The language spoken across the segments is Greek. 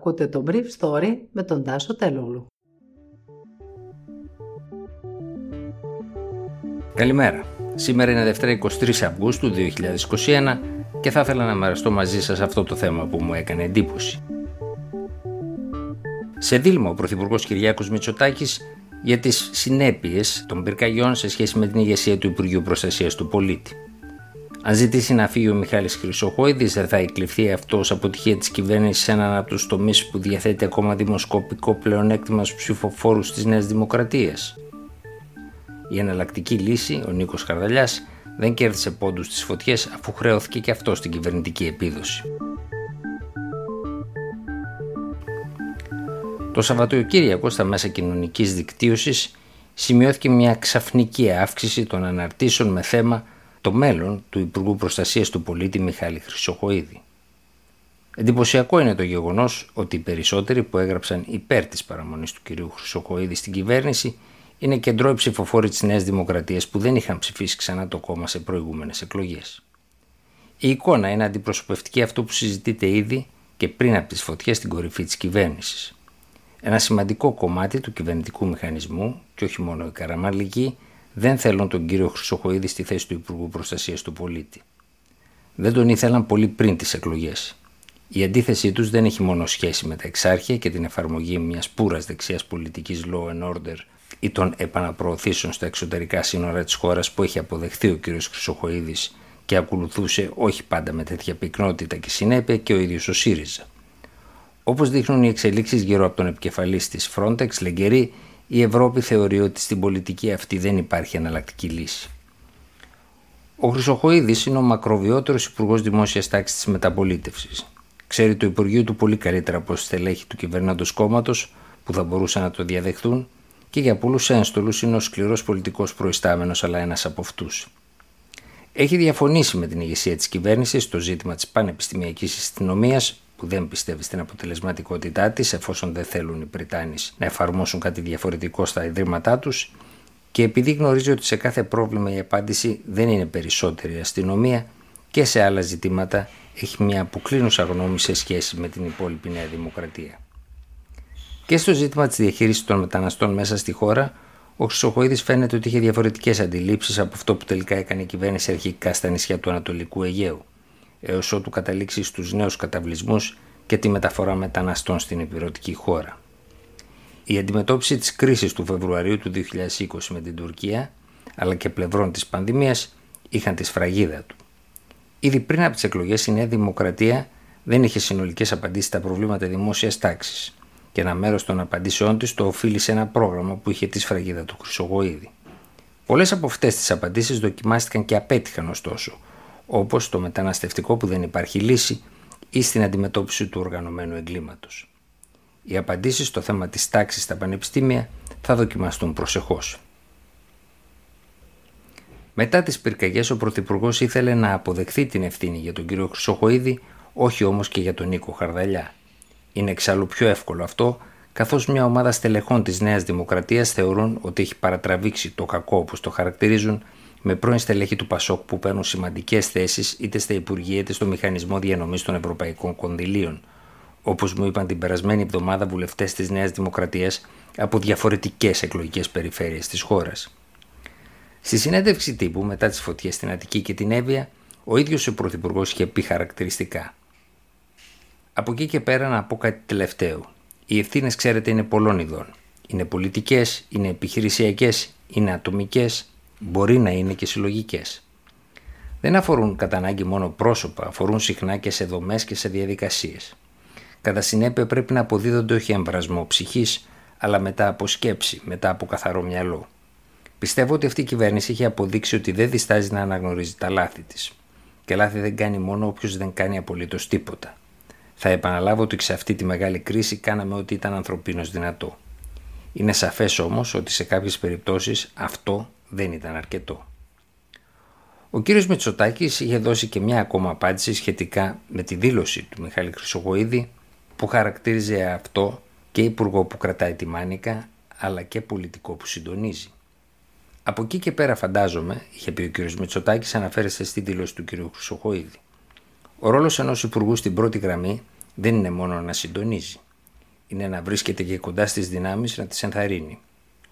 Ακούτε το Brief Story με τον Τάσο Τελούλου. Καλημέρα. Σήμερα είναι Δευτέρα 23 Αυγούστου 2021 και θα ήθελα να μοιραστώ μαζί σας αυτό το θέμα που μου έκανε εντύπωση. Σε δίλημα ο Πρωθυπουργός Κυριάκος Μητσοτάκης για τις συνέπειες των πυρκαγιών σε σχέση με την ηγεσία του Υπουργείου Προστασίας του Πολίτη. Αν ζητήσει να φύγει ο Μιχάλης Χρυσοχόηδης, δεν θα εκλειφθεί αυτός ως αποτυχία της κυβέρνησης σε έναν από τους τομείς που διαθέτει ακόμα δημοσκοπικό πλεονέκτημα στους ψηφοφόρους της Νέας Δημοκρατίας. Η εναλλακτική λύση, ο Νίκος Καρδαλιάς, δεν κέρδισε πόντους στις φωτιές αφού χρεώθηκε και αυτό στην κυβερνητική επίδοση. Το Σαββατοκύριακο στα μέσα κοινωνικής δικτύωσης σημειώθηκε μια ξαφνική αύξηση των αναρτήσεων με θέμα το μέλλον του Υπουργού Προστασίας του Πολίτη Μιχάλη Χρυσοχοίδη. Εντυπωσιακό είναι το γεγονός ότι οι περισσότεροι που έγραψαν υπέρ της παραμονής του κυρίου Χρυσοχοίδη στην κυβέρνηση είναι κεντρώοι ψηφοφόροι της Νέας Δημοκρατίας που δεν είχαν ψηφίσει ξανά το κόμμα σε προηγούμενες εκλογές. Η εικόνα είναι αντιπροσωπευτική αυτό που συζητείται ήδη και πριν από τις φωτιές στην κορυφή της κυβέρνησης. Ένα σημαντικό κομμάτι του κυβερνητικού μηχανισμού, και όχι μόνο οι καραμαλικοί, δεν θέλουν τον κύριο Χρυσοχοίδη στη θέση του Υπουργού Προστασίας του Πολίτη. Δεν τον ήθελαν πολύ πριν τις εκλογές. Η αντίθεσή τους δεν έχει μόνο σχέση με τα εξάρχεια και την εφαρμογή μιας πουρας δεξιάς πολιτικής law and order ή των επαναπροωθήσεων στα εξωτερικά σύνορα της χώρας που έχει αποδεχθεί ο κύριος Χρυσοχοίδης και ακολουθούσε όχι πάντα με τέτοια πυκνότητα και συνέπεια και ο ίδιος ο ΣΥΡΙΖΑ. Όπως δείχνουν οι εξελίξεις γύρω από τον επικεφαλής της Frontex, Λεγκερή, η Ευρώπη θεωρεί ότι στην πολιτική αυτή δεν υπάρχει εναλλακτική λύση. Ο Χρυσοχοίδης είναι ο μακροβιότερος υπουργός δημόσιας τάξης της μεταπολίτευσης. Ξέρει το Υπουργείο του πολύ καλύτερα από στελέχη του κυβερνάντος κόμματος που θα μπορούσαν να το διαδεχθούν και για πολλούς ένστολους είναι ο σκληρός πολιτικός προϊστάμενος, αλλά ένας από αυτούς. Έχει διαφωνήσει με την ηγεσία της κυβέρνησης στο ζήτημα της πανεπιστημιακής αστυνομίας που δεν πιστεύει στην αποτελεσματικότητά της, εφόσον δεν θέλουν οι Πριτάνοι να εφαρμόσουν κάτι διαφορετικό στα ιδρύματά τους, και επειδή γνωρίζει ότι σε κάθε πρόβλημα η απάντηση δεν είναι περισσότερη αστυνομία και σε άλλα ζητήματα έχει μια αποκλίνουσα γνώμη σε σχέση με την υπόλοιπη Νέα Δημοκρατία. Και στο ζήτημα της διαχείρισης των μεταναστών μέσα στη χώρα, ο Χρυσοχοίδης φαίνεται ότι είχε διαφορετικές αντιλήψεις από αυτό που τελικά έκανε η κυβέρνηση αρχικά στα νησιά του Ανατολικού Αιγαίου έως ότου καταλήξει στους νέους καταβλισμούς και τη μεταφορά μεταναστών στην υπηρετική χώρα. Η αντιμετώπιση της κρίσης του Φεβρουαρίου του 2020 με την Τουρκία, αλλά και πλευρών της πανδημίας, είχαν τη σφραγίδα του. Ήδη πριν από τις εκλογές η Νέα Δημοκρατία δεν είχε συνολικές απαντήσεις στα προβλήματα δημόσιας τάξης και ένα μέρος των απαντήσεών της το οφείλει σε ένα πρόγραμμα που είχε τη σφραγίδα του Χρυσογοίδη. Πολλές από αυτές τις απαντήσεις δοκιμάστηκαν και απέτυχαν ωστόσο, όπως το μεταναστευτικό που δεν υπάρχει λύση ή στην αντιμετώπιση του οργανωμένου εγκλήματος. Οι απαντήσεις στο θέμα της τάξης στα πανεπιστήμια θα δοκιμαστούν προσεχώς. Μετά τις πυρκαγιές ο Πρωθυπουργός ήθελε να αποδεχθεί την ευθύνη για τον κύριο Χρυσοχοίδη, όχι όμως και για τον Νίκο Χαρδαλιά. Είναι εξάλλου πιο εύκολο αυτό, καθώς μια ομάδα στελεχών της Νέας Δημοκρατίας θεωρούν ότι έχει παρατραβήξει το κακό όπως το χαρακτηρίζουν με πρώην στελέχη του Πασόκ που παίρνουν σημαντικές θέσεις είτε στα Υπουργεία είτε στο Μηχανισμό Διανομής των Ευρωπαϊκών Κονδυλίων. Όπως μου είπαν την περασμένη εβδομάδα βουλευτές της Νέας Δημοκρατίας από διαφορετικές εκλογικές περιφέρειες της χώρας. Στη συνέντευξη τύπου μετά τις φωτιές στην Αττική και την Εύβοια, ο ίδιος ο Πρωθυπουργός είχε πει χαρακτηριστικά. Από εκεί και πέρα να πω κάτι τελευταίο. Οι ευθύνες, ξέρετε, είναι πολλών ειδών. Είναι πολιτικές, είναι επιχειρησιακές, είναι ατομικές, μπορεί να είναι και συλλογικές. Δεν αφορούν κατά ανάγκη μόνο πρόσωπα, αφορούν συχνά και σε δομές και σε διαδικασίες. Κατά συνέπεια πρέπει να αποδίδονται όχι εμβρασμό ψυχής, αλλά μετά από σκέψη, μετά από καθαρό μυαλό. Πιστεύω ότι αυτή η κυβέρνηση έχει αποδείξει ότι δεν διστάζει να αναγνωρίζει τα λάθη της. Και λάθη δεν κάνει μόνο όποιος δεν κάνει απολύτως τίποτα. Θα επαναλάβω ότι σε αυτή τη μεγάλη κρίση κάναμε ό,τι ήταν ανθρωπίνως δυνατό. Είναι σαφές όμως ότι σε κάποιες περιπτώσεις αυτό δεν ήταν αρκετό. Ο κύριος Μητσοτάκης είχε δώσει και μια ακόμα απάντηση σχετικά με τη δήλωση του Μιχάλη Χρυσογοίδη που χαρακτήριζε αυτό και υπουργό που κρατάει τη μάνικα αλλά και πολιτικό που συντονίζει. Από εκεί και πέρα φαντάζομαι, είχε πει ο κύριος Μητσοτάκης, αναφέρεστε στη δήλωση του κύριου Χρυσοχοίδη. Ο ρόλος ενός υπουργού στην πρώτη γραμμή δεν είναι μόνο να συντονίζει. είναι να βρίσκεται και κοντά στις δυνάμεις να τις ενθαρρύνει.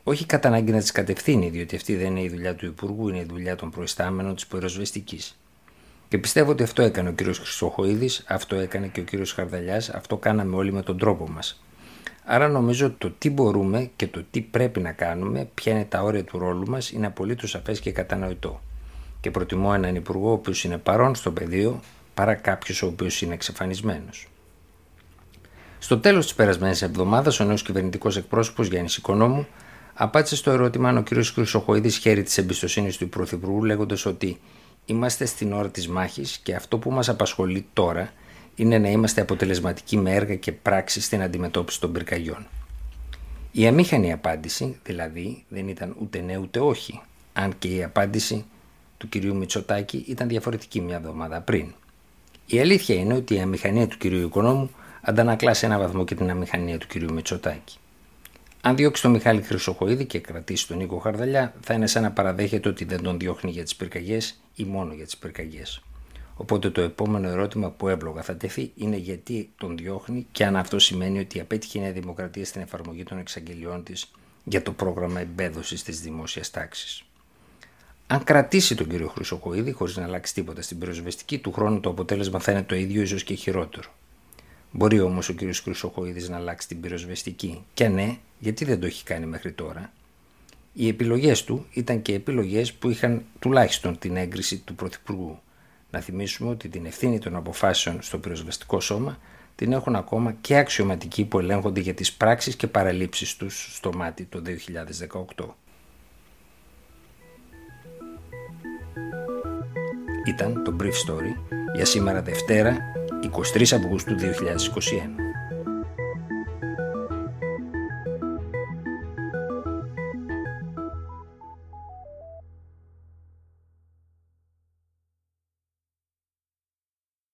Όχι κατά ανάγκη να τι κατευθύνει, διότι αυτή δεν είναι η δουλειά του Υπουργού, είναι η δουλειά των προϊστάμενων της πυροσβεστικής. Και πιστεύω ότι αυτό έκανε ο κ. Χρυσοχοίδης, αυτό έκανε και ο κ. Χαρδαλιάς, αυτό κάναμε όλοι με τον τρόπο μας. Άρα νομίζω ότι το τι μπορούμε και το τι πρέπει να κάνουμε, ποια είναι τα όρια του ρόλου μας, είναι απολύτως σαφές και κατανοητό. Και προτιμώ έναν υπουργό ο οποίος είναι παρόν στο πεδίο παρά κάποιος ο οποίος είναι εξαφανισμένος. Στο τέλος της περασμένης εβδομάδας, ο νέος κυβερνητικός εκπρόσωπος Γιάννης Οικονόμου απάντησε στο ερώτημα αν ο κ. Χρυσοχοίδης χαίρει της εμπιστοσύνης του Πρωθυπουργού, λέγοντας ότι είμαστε στην ώρα της μάχης και αυτό που μας απασχολεί τώρα είναι να είμαστε αποτελεσματικοί με έργα και πράξεις στην αντιμετώπιση των πυρκαγιών. Η αμήχανη απάντηση, δηλαδή, δεν ήταν ούτε ναι ούτε όχι, αν και η απάντηση του κυρίου Μητσοτάκη ήταν διαφορετική μια εβδομάδα πριν. Η αλήθεια είναι ότι η αμηχανία του κυρίου Οικονόμου αντανακλά σε ένα βαθμό και την αμηχανία του κυρίου Μητσοτάκη. Αν διώξει τον Μιχάλη Χρυσοχοίδη και κρατήσει τον Νίκο Χαρδαλιά, θα είναι σαν να παραδέχεται ότι δεν τον διώχνει για τις πυρκαγιές ή μόνο για τις πυρκαγιές. Οπότε το επόμενο ερώτημα που εύλογα θα τεθεί είναι γιατί τον διώχνει και αν αυτό σημαίνει ότι απέτυχε η Νέα Δημοκρατία στην εφαρμογή των εξαγγελιών της για το πρόγραμμα εμπέδωσης της δημόσιας τάξης. Αν κρατήσει τον κύριο Χρυσοκοίδη χωρίς να αλλάξει τίποτα στην πυροσβεστική, του χρόνου το αποτέλεσμα θα είναι το ίδιο, ίσως και χειρότερο. Μπορεί όμως ο κύριος Χρυσοκοίδη να αλλάξει την πυροσβεστική; Και ναι, γιατί δεν το έχει κάνει μέχρι τώρα; Οι επιλογές του ήταν και επιλογές που είχαν τουλάχιστον την έγκριση του Πρωθυπουργού. Να θυμίσουμε ότι την ευθύνη των αποφάσεων στο πυροσβεστικό σώμα την έχουν ακόμα και αξιωματικοί που ελέγχονται για τις πράξεις και παραλήψεις τους στο μάτι το 2018. Ήταν το Brief Story για σήμερα Δευτέρα 23 Αυγούστου 2021.